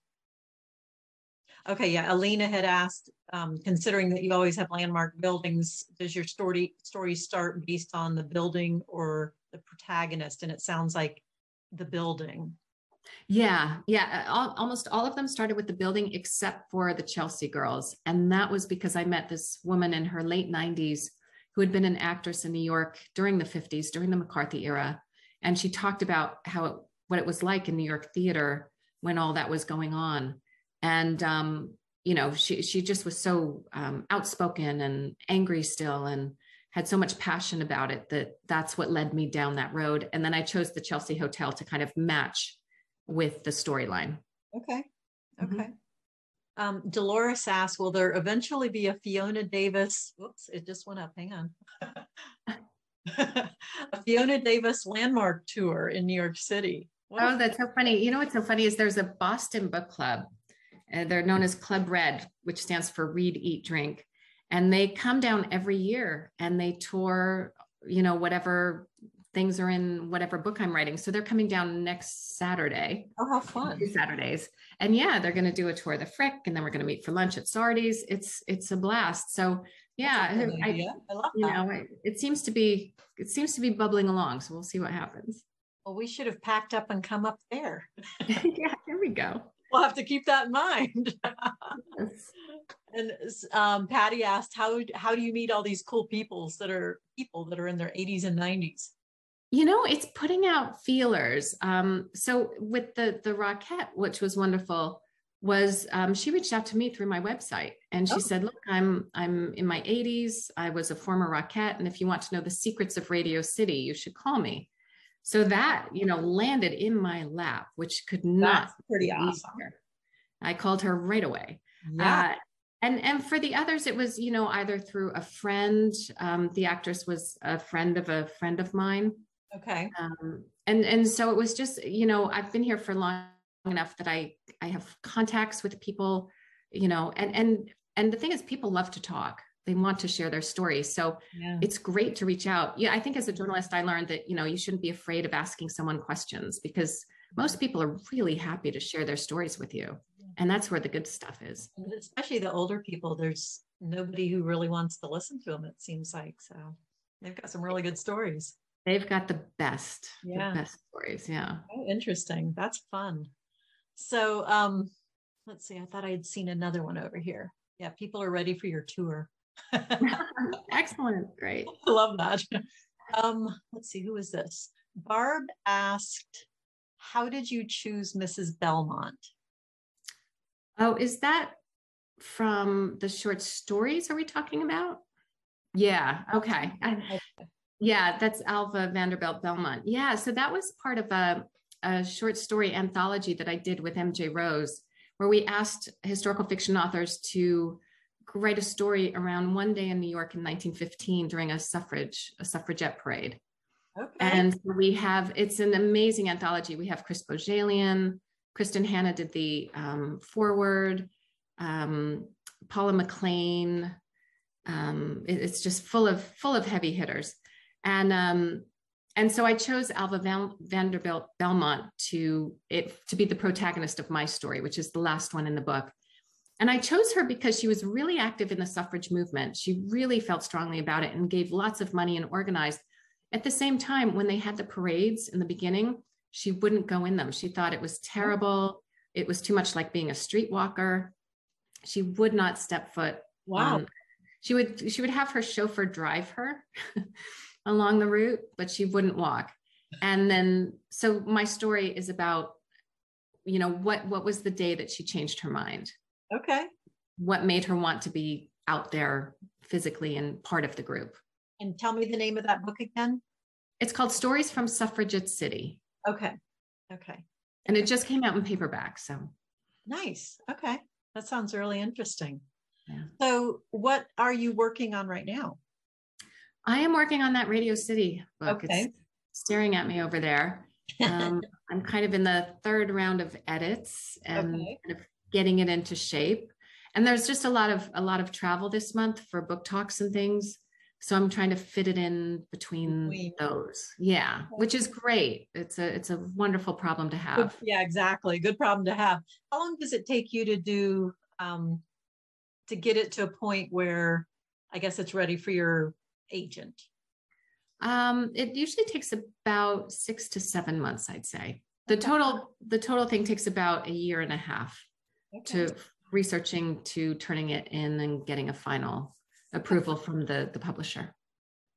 Speaker 1: okay. Yeah. Alina had asked um, considering that you always have landmark buildings does your story story start based on the building or the protagonist? And it sounds like the building
Speaker 2: yeah, yeah. All, almost all of them started with the building except for the Chelsea girls. And that was because I met this woman in her late 90s who had been an actress in New York during the 50s, during the McCarthy era. And she talked about how it, what it was like in New York theater when all that was going on. And, um, you know, she, she just was so um, outspoken and angry still and had so much passion about it that that's what led me down that road. And then I chose the Chelsea Hotel to kind of match with the storyline.
Speaker 1: Okay. Mm-hmm. Okay. Mm-hmm. Um, Dolores asks, will there eventually be a Fiona Davis? Whoops, it just went up. Hang on. *laughs* a Fiona Davis landmark tour in New York City.
Speaker 2: What oh, that's so funny. You know what's so funny is there's a Boston book club. Uh, they're known as Club Red, which stands for Read, Eat, Drink. And they come down every year and they tour, you know, whatever things are in whatever book I'm writing. So they're coming down next Saturday.
Speaker 1: Oh, how fun.
Speaker 2: Saturdays. And yeah, they're going to do a tour of the Frick and then we're going to meet for lunch at Sardi's. It's, it's a blast. So yeah, I, I, love you know, it, it seems to be, it seems to be bubbling along. So we'll see what happens.
Speaker 1: Well, we should have packed up and come up there. *laughs* *laughs*
Speaker 2: yeah, here we go.
Speaker 1: We'll have to keep that in mind. *laughs* yes. And um, Patty asked, "How how do you meet all these cool peoples that are people that are in their 80s and 90s?"
Speaker 2: You know it's putting out feelers. Um, so with the the rockette which was wonderful was um, she reached out to me through my website and she oh. said look i'm i'm in my 80s i was a former rockette. And if you want to know the secrets of radio city you should call me. So that you know landed in my lap which could not That's
Speaker 1: pretty awesome.
Speaker 2: I called her right away. Yeah. Uh, and and for the others it was you know either through a friend. Um, the actress was a friend of a friend of mine
Speaker 1: Okay. Um,
Speaker 2: and and so it was just you know I've been here for long enough that I I have contacts with people, you know, and and and the thing is people love to talk. They want to share their stories. So yeah. it's great to reach out. Yeah, I think as a journalist, I learned that you know you shouldn't be afraid of asking someone questions because most people are really happy to share their stories with you, and that's where the good stuff is.
Speaker 1: Especially the older people. There's nobody who really wants to listen to them. It seems like so. They've got some really good stories.
Speaker 2: They've got the best, yeah. the best stories. Yeah.
Speaker 1: Oh, interesting. That's fun. So um, let's see. I thought I had seen another one over here. Yeah, people are ready for your tour. *laughs* *laughs*
Speaker 2: Excellent. Great.
Speaker 1: I love that. Um, let's see, who is this? Barb asked, How did you choose Mrs. Belmont?
Speaker 2: Oh, is that from the short stories are we talking about? Yeah. Okay. I, yeah, that's Alva Vanderbilt Belmont. Yeah, so that was part of a, a short story anthology that I did with MJ Rose, where we asked historical fiction authors to write a story around one day in New York in 1915 during a suffrage a suffragette parade. Okay. And we have it's an amazing anthology. We have Chris Bohjalian, Kristin Hannah did the um, foreword, um, Paula McLain. Um, it, it's just full of full of heavy hitters. And um, and so I chose Alva Van- Vanderbilt Belmont to it to be the protagonist of my story, which is the last one in the book. And I chose her because she was really active in the suffrage movement. She really felt strongly about it and gave lots of money and organized. At the same time, when they had the parades in the beginning, she wouldn't go in them. She thought it was terrible. It was too much like being a streetwalker. She would not step foot.
Speaker 1: Wow. Um,
Speaker 2: she would she would have her chauffeur drive her. *laughs* along the route, but she wouldn't walk. And then, so my story is about, you know, what what was the day that she changed her mind?
Speaker 1: Okay.
Speaker 2: What made her want to be out there physically and part of the group?
Speaker 1: And tell me the name of that book again.
Speaker 2: It's called Stories from Suffragette City.
Speaker 1: Okay. Okay.
Speaker 2: And it just came out in paperback. So
Speaker 1: nice. Okay. That sounds really interesting. Yeah. So, what are you working on right now?
Speaker 2: I am working on that Radio City book. Okay. It's staring at me over there. Um, *laughs* I'm kind of in the third round of edits and
Speaker 1: Okay.
Speaker 2: kind of getting it into shape. And there's just a lot of a lot of travel this month for book talks and things. So I'm trying to fit it in between,
Speaker 1: Between.
Speaker 2: those. Yeah, which is great. It's a it's a wonderful problem to
Speaker 1: Good-
Speaker 2: have.
Speaker 1: yeah, exactly. Good problem to have. How long does it take you to do um, to get it to a point where I guess it's ready for your agent?
Speaker 2: Um, it usually takes about six to seven months, I'd say. The total the total thing takes about a year and a half
Speaker 1: Okay.
Speaker 2: to researching to turning it in and getting a final approval from the the publisher.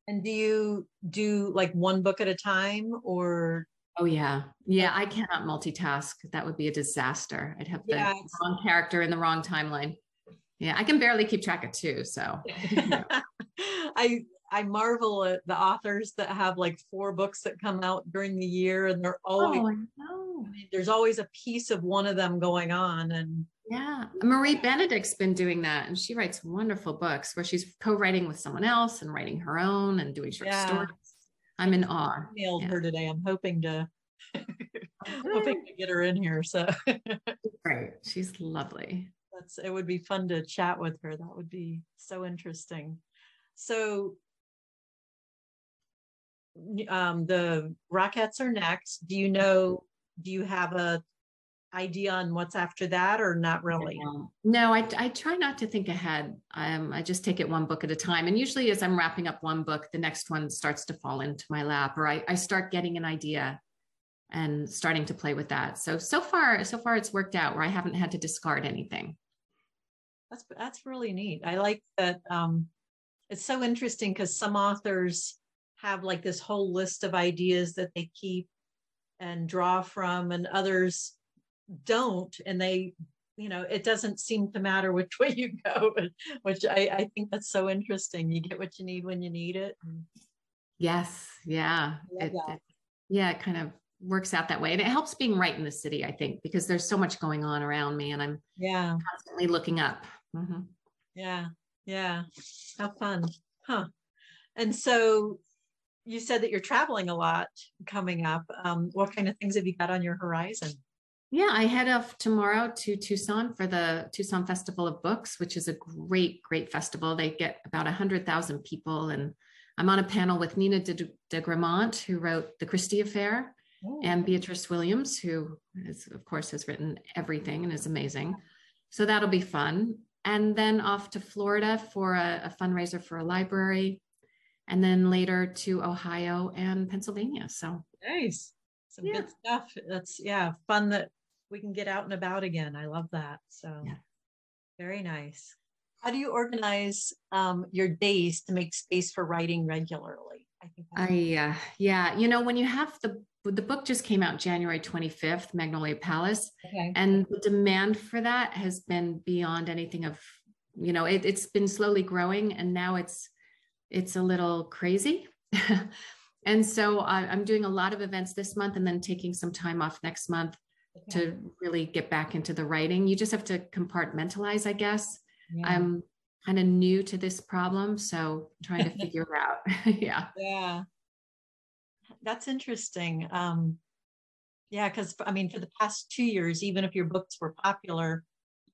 Speaker 1: And do you do like one book at a time or
Speaker 2: Oh yeah. Yeah, I cannot multitask. That would be a disaster. I'd have the
Speaker 1: Yeah,
Speaker 2: wrong character in the wrong timeline. Yeah, I can barely keep track of two, so *laughs*
Speaker 1: I I marvel at the authors that have like four books that come out during the year and they're always
Speaker 2: Oh, I know.
Speaker 1: there's always a piece of one of them going on and
Speaker 2: Yeah. Marie Benedict's been doing that and she writes wonderful books where she's co-writing with someone else and writing her own and doing short
Speaker 1: Yeah.
Speaker 2: stories. I'm in awe.
Speaker 1: emailed
Speaker 2: Yeah.
Speaker 1: her today. I'm hoping to *laughs* hoping to get her in here. So *laughs*
Speaker 2: Great. She's lovely.
Speaker 1: that's it would be fun to chat with her. That would be so interesting. So um the Rockettes are next. Do you know do you have a idea on what's after that or not really?
Speaker 2: No, I, I try not to think ahead. Um, I just take it one book at a time. And usually, as I'm wrapping up one book, the next one starts to fall into my lap, or I, I start getting an idea and starting to play with that. So, so far, so far, it's worked out where I haven't had to discard anything.
Speaker 1: That's that's really neat. I like that. Um, it's so interesting because some authors have like this whole list of ideas that they keep and draw from, and others don't, and they, you know, it doesn't seem to matter which *laughs* way you go. Which I I think that's so interesting. You get what you need when you need it. and-
Speaker 2: Yes, yeah, it, it- yeah, it kind of works out that way, and it helps being right in the city. I think because there's so much going on around me, and I'm
Speaker 1: Yeah,
Speaker 2: constantly looking up. Mhm.
Speaker 1: yeah, yeah. How fun, huh? And so. You said that you're traveling a lot coming up. Um, what kind of things have you got on your horizon?
Speaker 2: Yeah, I head off tomorrow to Tucson for the Tucson Festival of Books, which is a great, great festival. They get about 100,000 people. And I'm on a panel with Nina de, de Gramont, who wrote The Christie Affair,
Speaker 1: Oh,
Speaker 2: and Beatriz Williams, who is, of course, has written everything and is amazing. So that'll be fun. And then off to Florida for a, a fundraiser for a library. And then later to Ohio and Pennsylvania. So
Speaker 1: Nice. Some
Speaker 2: Yeah.
Speaker 1: good stuff. That's yeah, fun that we can get out and about again. I love that. So
Speaker 2: Yeah.
Speaker 1: very nice. How do you organize um, your days to make space for writing regularly? I think
Speaker 2: I uh, yeah, you know, when you have the the book just came out January 25th, Magnolia Palace,
Speaker 1: okay.
Speaker 2: and the demand for that has been beyond anything of, you know, it, it's been slowly growing and now it's it's a little crazy. *laughs* and so I, I'm doing a lot of events this month and then taking some time off next month
Speaker 1: okay.
Speaker 2: to really get back into the writing. You just have to compartmentalize, I guess.
Speaker 1: Yeah.
Speaker 2: I'm kind of new to this problem, so I'm trying to figure out. *laughs* yeah.
Speaker 1: yeah. That's interesting. Um, yeah, because I mean, for the past two years, even if your books were popular,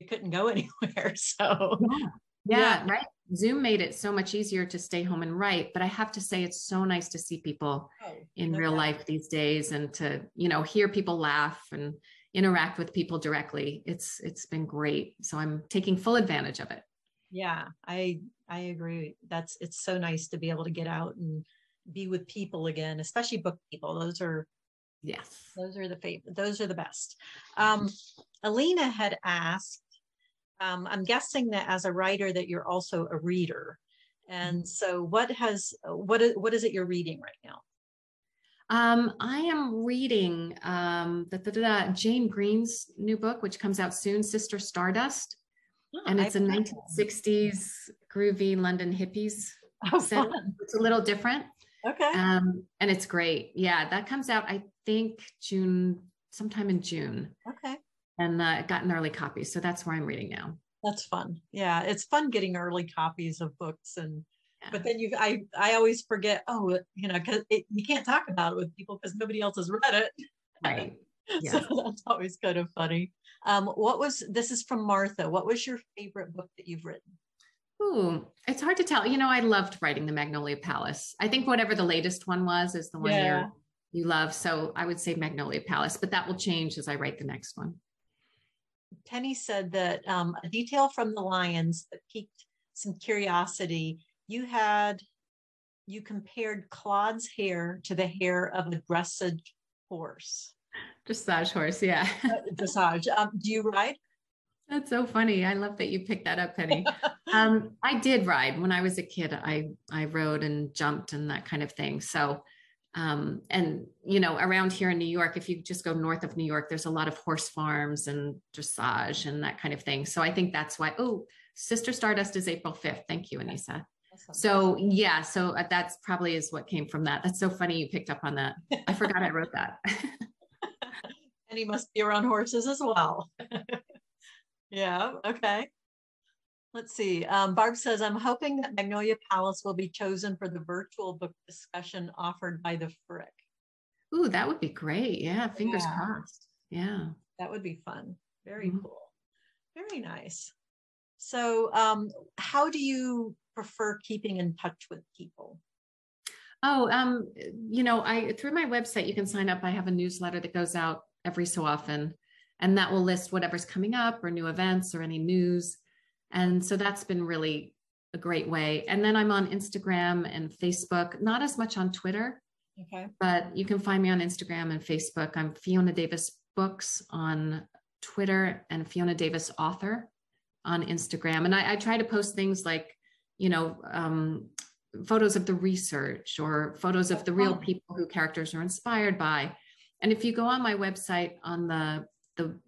Speaker 1: you couldn't go *laughs* anywhere. So
Speaker 2: Yeah. Yeah, right. Zoom made it so much easier to stay home and write, but I have to say it's so nice to see people in
Speaker 1: no
Speaker 2: real life these days and to, you know, hear people laugh and interact with people directly. It's it's been great. So I'm taking full advantage of it.
Speaker 1: Yeah, I I agree. That's it's so nice to be able to get out and be with people again, especially book people. Those are
Speaker 2: Yes.
Speaker 1: those are the favorite. Those are the best. Um, *laughs* Alina had asked. Um, I'm guessing that as a writer that you're also a reader, and so what has what is what is it you're reading right now?
Speaker 2: Um, I am reading um, the, the, the Jane Green's new book, which comes out soon, Sister Stardust, and it's a
Speaker 1: I've that.
Speaker 2: 1960s groovy London hippies
Speaker 1: Oh,
Speaker 2: set.
Speaker 1: fun.
Speaker 2: It's a little different.
Speaker 1: Okay.
Speaker 2: um, and it's great. Yeah, that comes out I think June, sometime in June,
Speaker 1: Okay.
Speaker 2: And uh, got an early copy, so that's where I'm reading now.
Speaker 1: That's fun. Yeah, it's fun getting early copies of books and but then you i i always forget oh you know because you can't talk about it with people because nobody else has read it
Speaker 2: right *laughs*
Speaker 1: yeah. so that's always kind of funny um what was this is from martha what was your favorite book that you've written
Speaker 2: Ooh, it's hard to tell. You know, I loved writing the Magnolia Palace. I think whatever the latest one was is the one yeah. you you love. So I would say Magnolia Palace, but that will change as I write the next one.
Speaker 1: Penny said that um, a detail from the lions that piqued some curiosity. You had you compared Claude's hair to the hair of a dressage horse.
Speaker 2: Dressage horse, yeah.
Speaker 1: Uh, dressage. Um, do you ride?
Speaker 2: That's so funny. I love that you picked that up, Penny. *laughs* um, I did ride when I was a kid. I I rode and jumped and that kind of thing. So, um, and you know, around here in New York, if you just go north of New York, there's a lot of horse farms and dressage and that kind of thing. So I think that's why. Oh, Sister Stardust is April 5th. Thank you, Anissa. So yeah, so uh, that's probably is what came from that. That's so funny you picked up on that. I forgot I wrote that. *laughs*
Speaker 1: and he must be around horses as well. *laughs* yeah, okay. Let's see. Um, Barb says, I'm hoping that Magnolia Palace will be chosen for the virtual book discussion offered by the Frick.
Speaker 2: Ooh, that would be great. Yeah, fingers yeah. crossed. Yeah.
Speaker 1: That would be fun. Very mm-hmm. cool. Very nice. So, um, how do you prefer keeping in touch with people?
Speaker 2: Oh, um, you know, I through my website you can sign up. I have a newsletter that goes out every so often, and that will list whatever's coming up or new events or any news. And so that's been really a great way. And then I'm on Instagram and Facebook, not as much on Twitter. Okay. But you can find me on Instagram and Facebook. I'm Fiona Davis Books on Twitter and Fiona Davis Author on Instagram. And I, I try to post things like, you know, um, photos of the research or photos of the real people who characters are inspired by. And if you go on my website on the the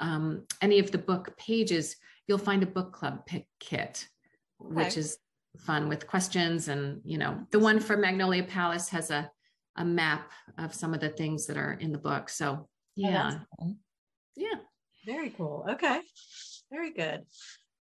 Speaker 2: um, any of the book pages, you'll find a book club pick kit, okay. which is fun with questions. And you know, the one for Magnolia Palace has a a map of some of the things that are in the book. So oh, yeah, oh, yeah,
Speaker 1: very cool. Okay. Very good.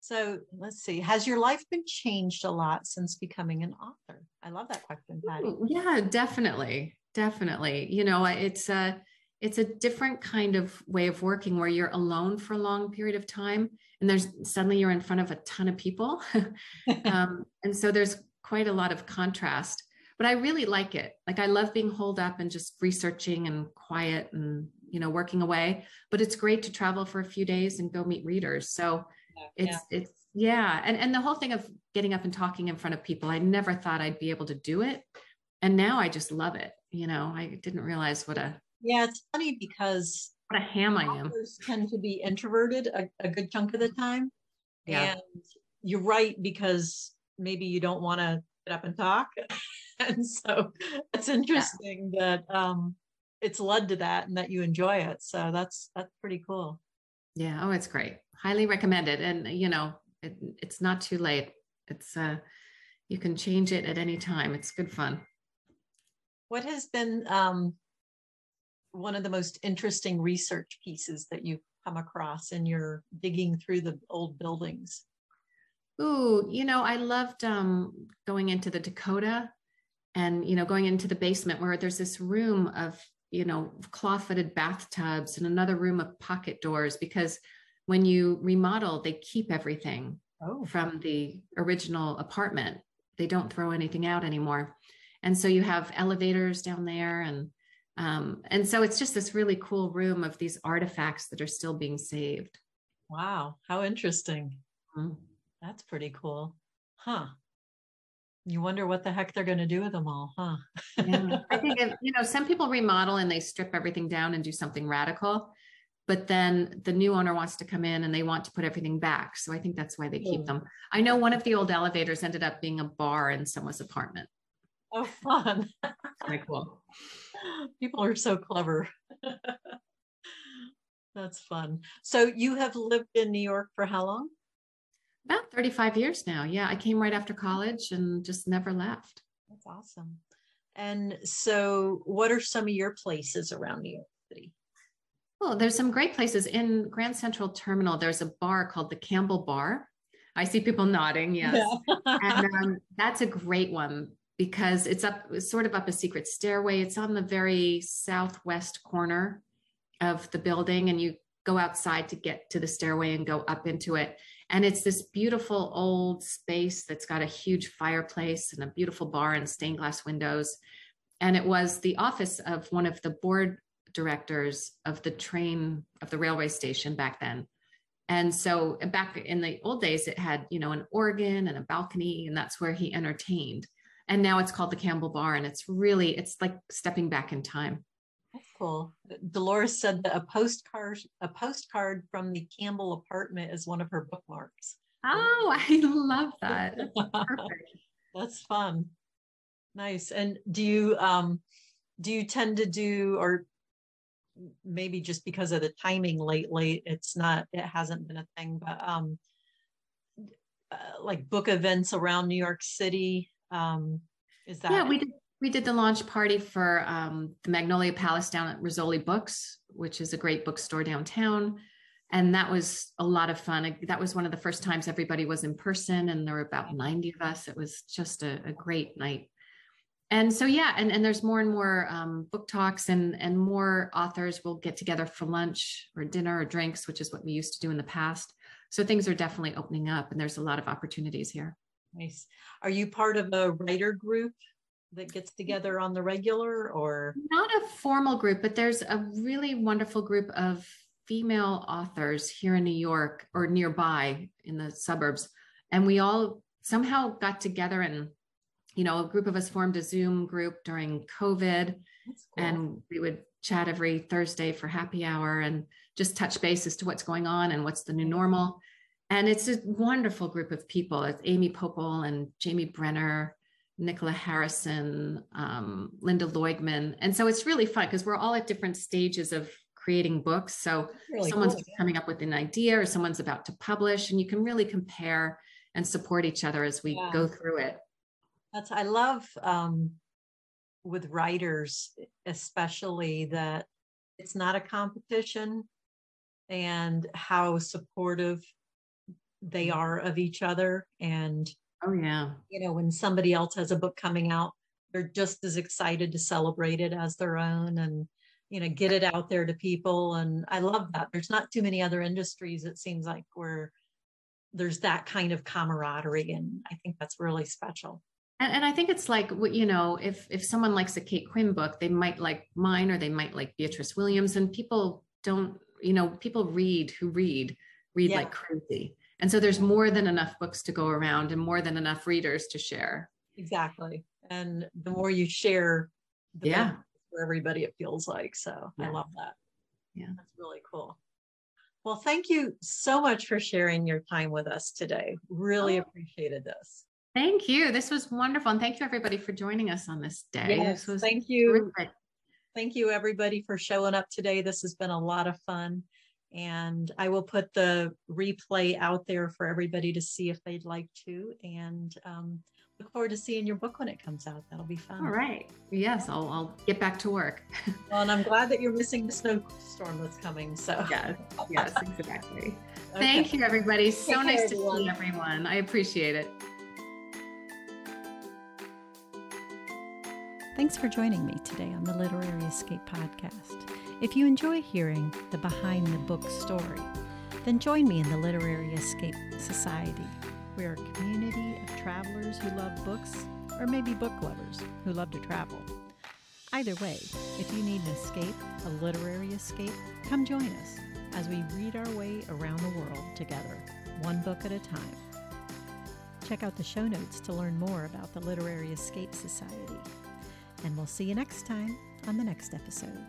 Speaker 1: So let's see. Has your life been changed a lot since becoming an author? I love that question, Patty.
Speaker 2: Yeah, definitely. Definitely. You know, it's a it's a different kind of way of working where you're alone for a long period of time and there's suddenly you're in front of a ton of people. *laughs* um, and so there's quite a lot of contrast. But I really like it. Like I love being holed up and just researching and quiet and you know working away but it's great to travel for a few days and go meet readers so yeah, it's it's yeah and and the whole thing of getting up and talking in front of people i never thought i'd be able to do it and now i just love it you know i didn't realize what a
Speaker 1: yeah it's funny because
Speaker 2: what a ham i am
Speaker 1: tend to be introverted a, a good chunk of the time yeah. and you're right because maybe you don't want to get up and talk *laughs* and so it's interesting yeah. that um it's led to that and that you enjoy it. So that's that's pretty cool.
Speaker 2: Yeah. Oh, it's great. Highly recommended. And you know, it, it's not too late. It's uh you can change it at any time. It's good fun.
Speaker 1: What has been um one of the most interesting research pieces that you've come across in your digging through the old buildings?
Speaker 2: Ooh, you know, I loved um, going into the Dakota and, you know, going into the basement where there's this room of you know, claw-footed bathtubs and another room of pocket doors because when you remodel, they keep everything oh. from the original apartment. They don't throw anything out anymore. And so you have elevators down there and um, and so it's just this really cool room of these artifacts that are still being saved.
Speaker 1: Wow, how interesting. Mm-hmm. That's pretty cool. Huh. You wonder what the heck they're going to do with them all, huh?
Speaker 2: yeah. *laughs* I think, if, you know, some people remodel and they strip everything down and do something radical, but then the new owner wants to come in and they want to put everything back. So I think that's why they keep them. I know one of the old elevators ended up being a bar in someone's apartment.
Speaker 1: Oh, fun.
Speaker 2: Very cool.
Speaker 1: People are so clever. That's fun. So you have lived in New York for how long?
Speaker 2: About 35 years now. Yeah, I came right after college and just never left.
Speaker 1: That's awesome. And so, what are some of your places around New York City?
Speaker 2: Well, there's some great places in Grand Central Terminal. There's a bar called the Campbell Bar, I see people nodding. Yes. Yeah. *laughs* and um, that's a great one because it's up, it's sort of up a secret stairway. It's on the very southwest corner of the building, and you go outside to get to the stairway and go up into it. And it's this beautiful old space that's got a huge fireplace and a beautiful bar and stained glass windows. And it was the office of one of the board directors of the train of the railway station back then. And so back in the old days, it had, you know, an organ and a balcony, and that's where he entertained. And now it's called the Campbell Bar, and it's really, it's like stepping back in time.
Speaker 1: That's cool. Dolores said that a postcard, a postcard from the Campbell apartment is one of her bookmarks.
Speaker 2: Oh, I love that. Perfect. *laughs*
Speaker 1: That's fun. Nice. And do you um do you tend to do or maybe just because of the timing lately, it's not it hasn't been a thing, but um uh, like book events around New York City. Um is that
Speaker 2: Yeah, we did we did the launch party for um, the Magnolia Palace down at Rizzoli Books, which is a great bookstore downtown. And that was a lot of fun. That was one of the first times everybody was in person, and there were about 90 of us. It was just a, a great night. And so, yeah, and, and there's more and more um, book talks, and, and more authors will get together for lunch or dinner or drinks, which is what we used to do in the past. So things are definitely opening up, and there's a lot of opportunities here.
Speaker 1: Nice. Are you part of a writer group that gets together on the regular or
Speaker 2: not a formal group but there's a really wonderful group of female authors here in new york or nearby in the suburbs and we all somehow got together and you know a group of us formed a zoom group during covid cool. and we would chat every thursday for happy hour and just touch base as to what's going on and what's the new normal and it's a wonderful group of people it's amy Poeppel and jamie brenner Nicola Harrison, um, Lynda Loigman. And so it's really fun because we're all at different stages of creating books. So really someone's cool, yeah. coming up with an idea or someone's about to publish, and you can really compare and support each other as we yeah. go through it.
Speaker 1: That's, I love um, with writers, especially that it's not a competition and how supportive they mm-hmm. are of each other. And
Speaker 2: Oh, yeah.
Speaker 1: You know, when somebody else has a book coming out, they're just as excited to celebrate it as their own and, you know, get it out there to people. And I love that. There's not too many other industries, it seems like, where there's that kind of camaraderie. And I think that's really special.
Speaker 2: And, and I think it's like you know, if if someone likes a Kate Quinn book, they might like mine, or they might like Beatriz Williams. And people don't, you know, people read who read read yeah. like crazy. And so there's more than enough books to go around and more than enough readers to share.
Speaker 1: Exactly. And the more you share, the
Speaker 2: yeah.
Speaker 1: for everybody it feels like. So yeah. I love that.
Speaker 2: Yeah.
Speaker 1: That's really cool. Well, thank you so much for sharing your time with us today. Really oh. appreciated this.
Speaker 2: Thank you. This was wonderful. And thank you everybody for joining us on this day.
Speaker 1: Yes,
Speaker 2: this was
Speaker 1: thank you. Terrific. Thank you everybody for showing up today. This has been a lot of fun. And I will put the replay out there for everybody to see if they'd like to. And um, look forward to seeing your book when it comes out. That'll be fun.
Speaker 2: All right. Yes, I'll, I'll get back to work. *laughs*
Speaker 1: well, and I'm glad that you're missing the snowstorm that's coming. So,
Speaker 2: yes, yes, exactly. *laughs* okay. Thank you, everybody. So Take nice to see everyone. I appreciate it.
Speaker 3: Thanks for joining me today on the Literary Escape Podcast. If you enjoy hearing the behind the book story, then join me in the Literary Escape Society. We're a community of travelers who love books, or maybe book lovers who love to travel. Either way, if you need an escape, a literary escape, come join us as we read our way around the world together, one book at a time. Check out the show notes to learn more about the Literary Escape Society. And we'll see you next time on the next episode.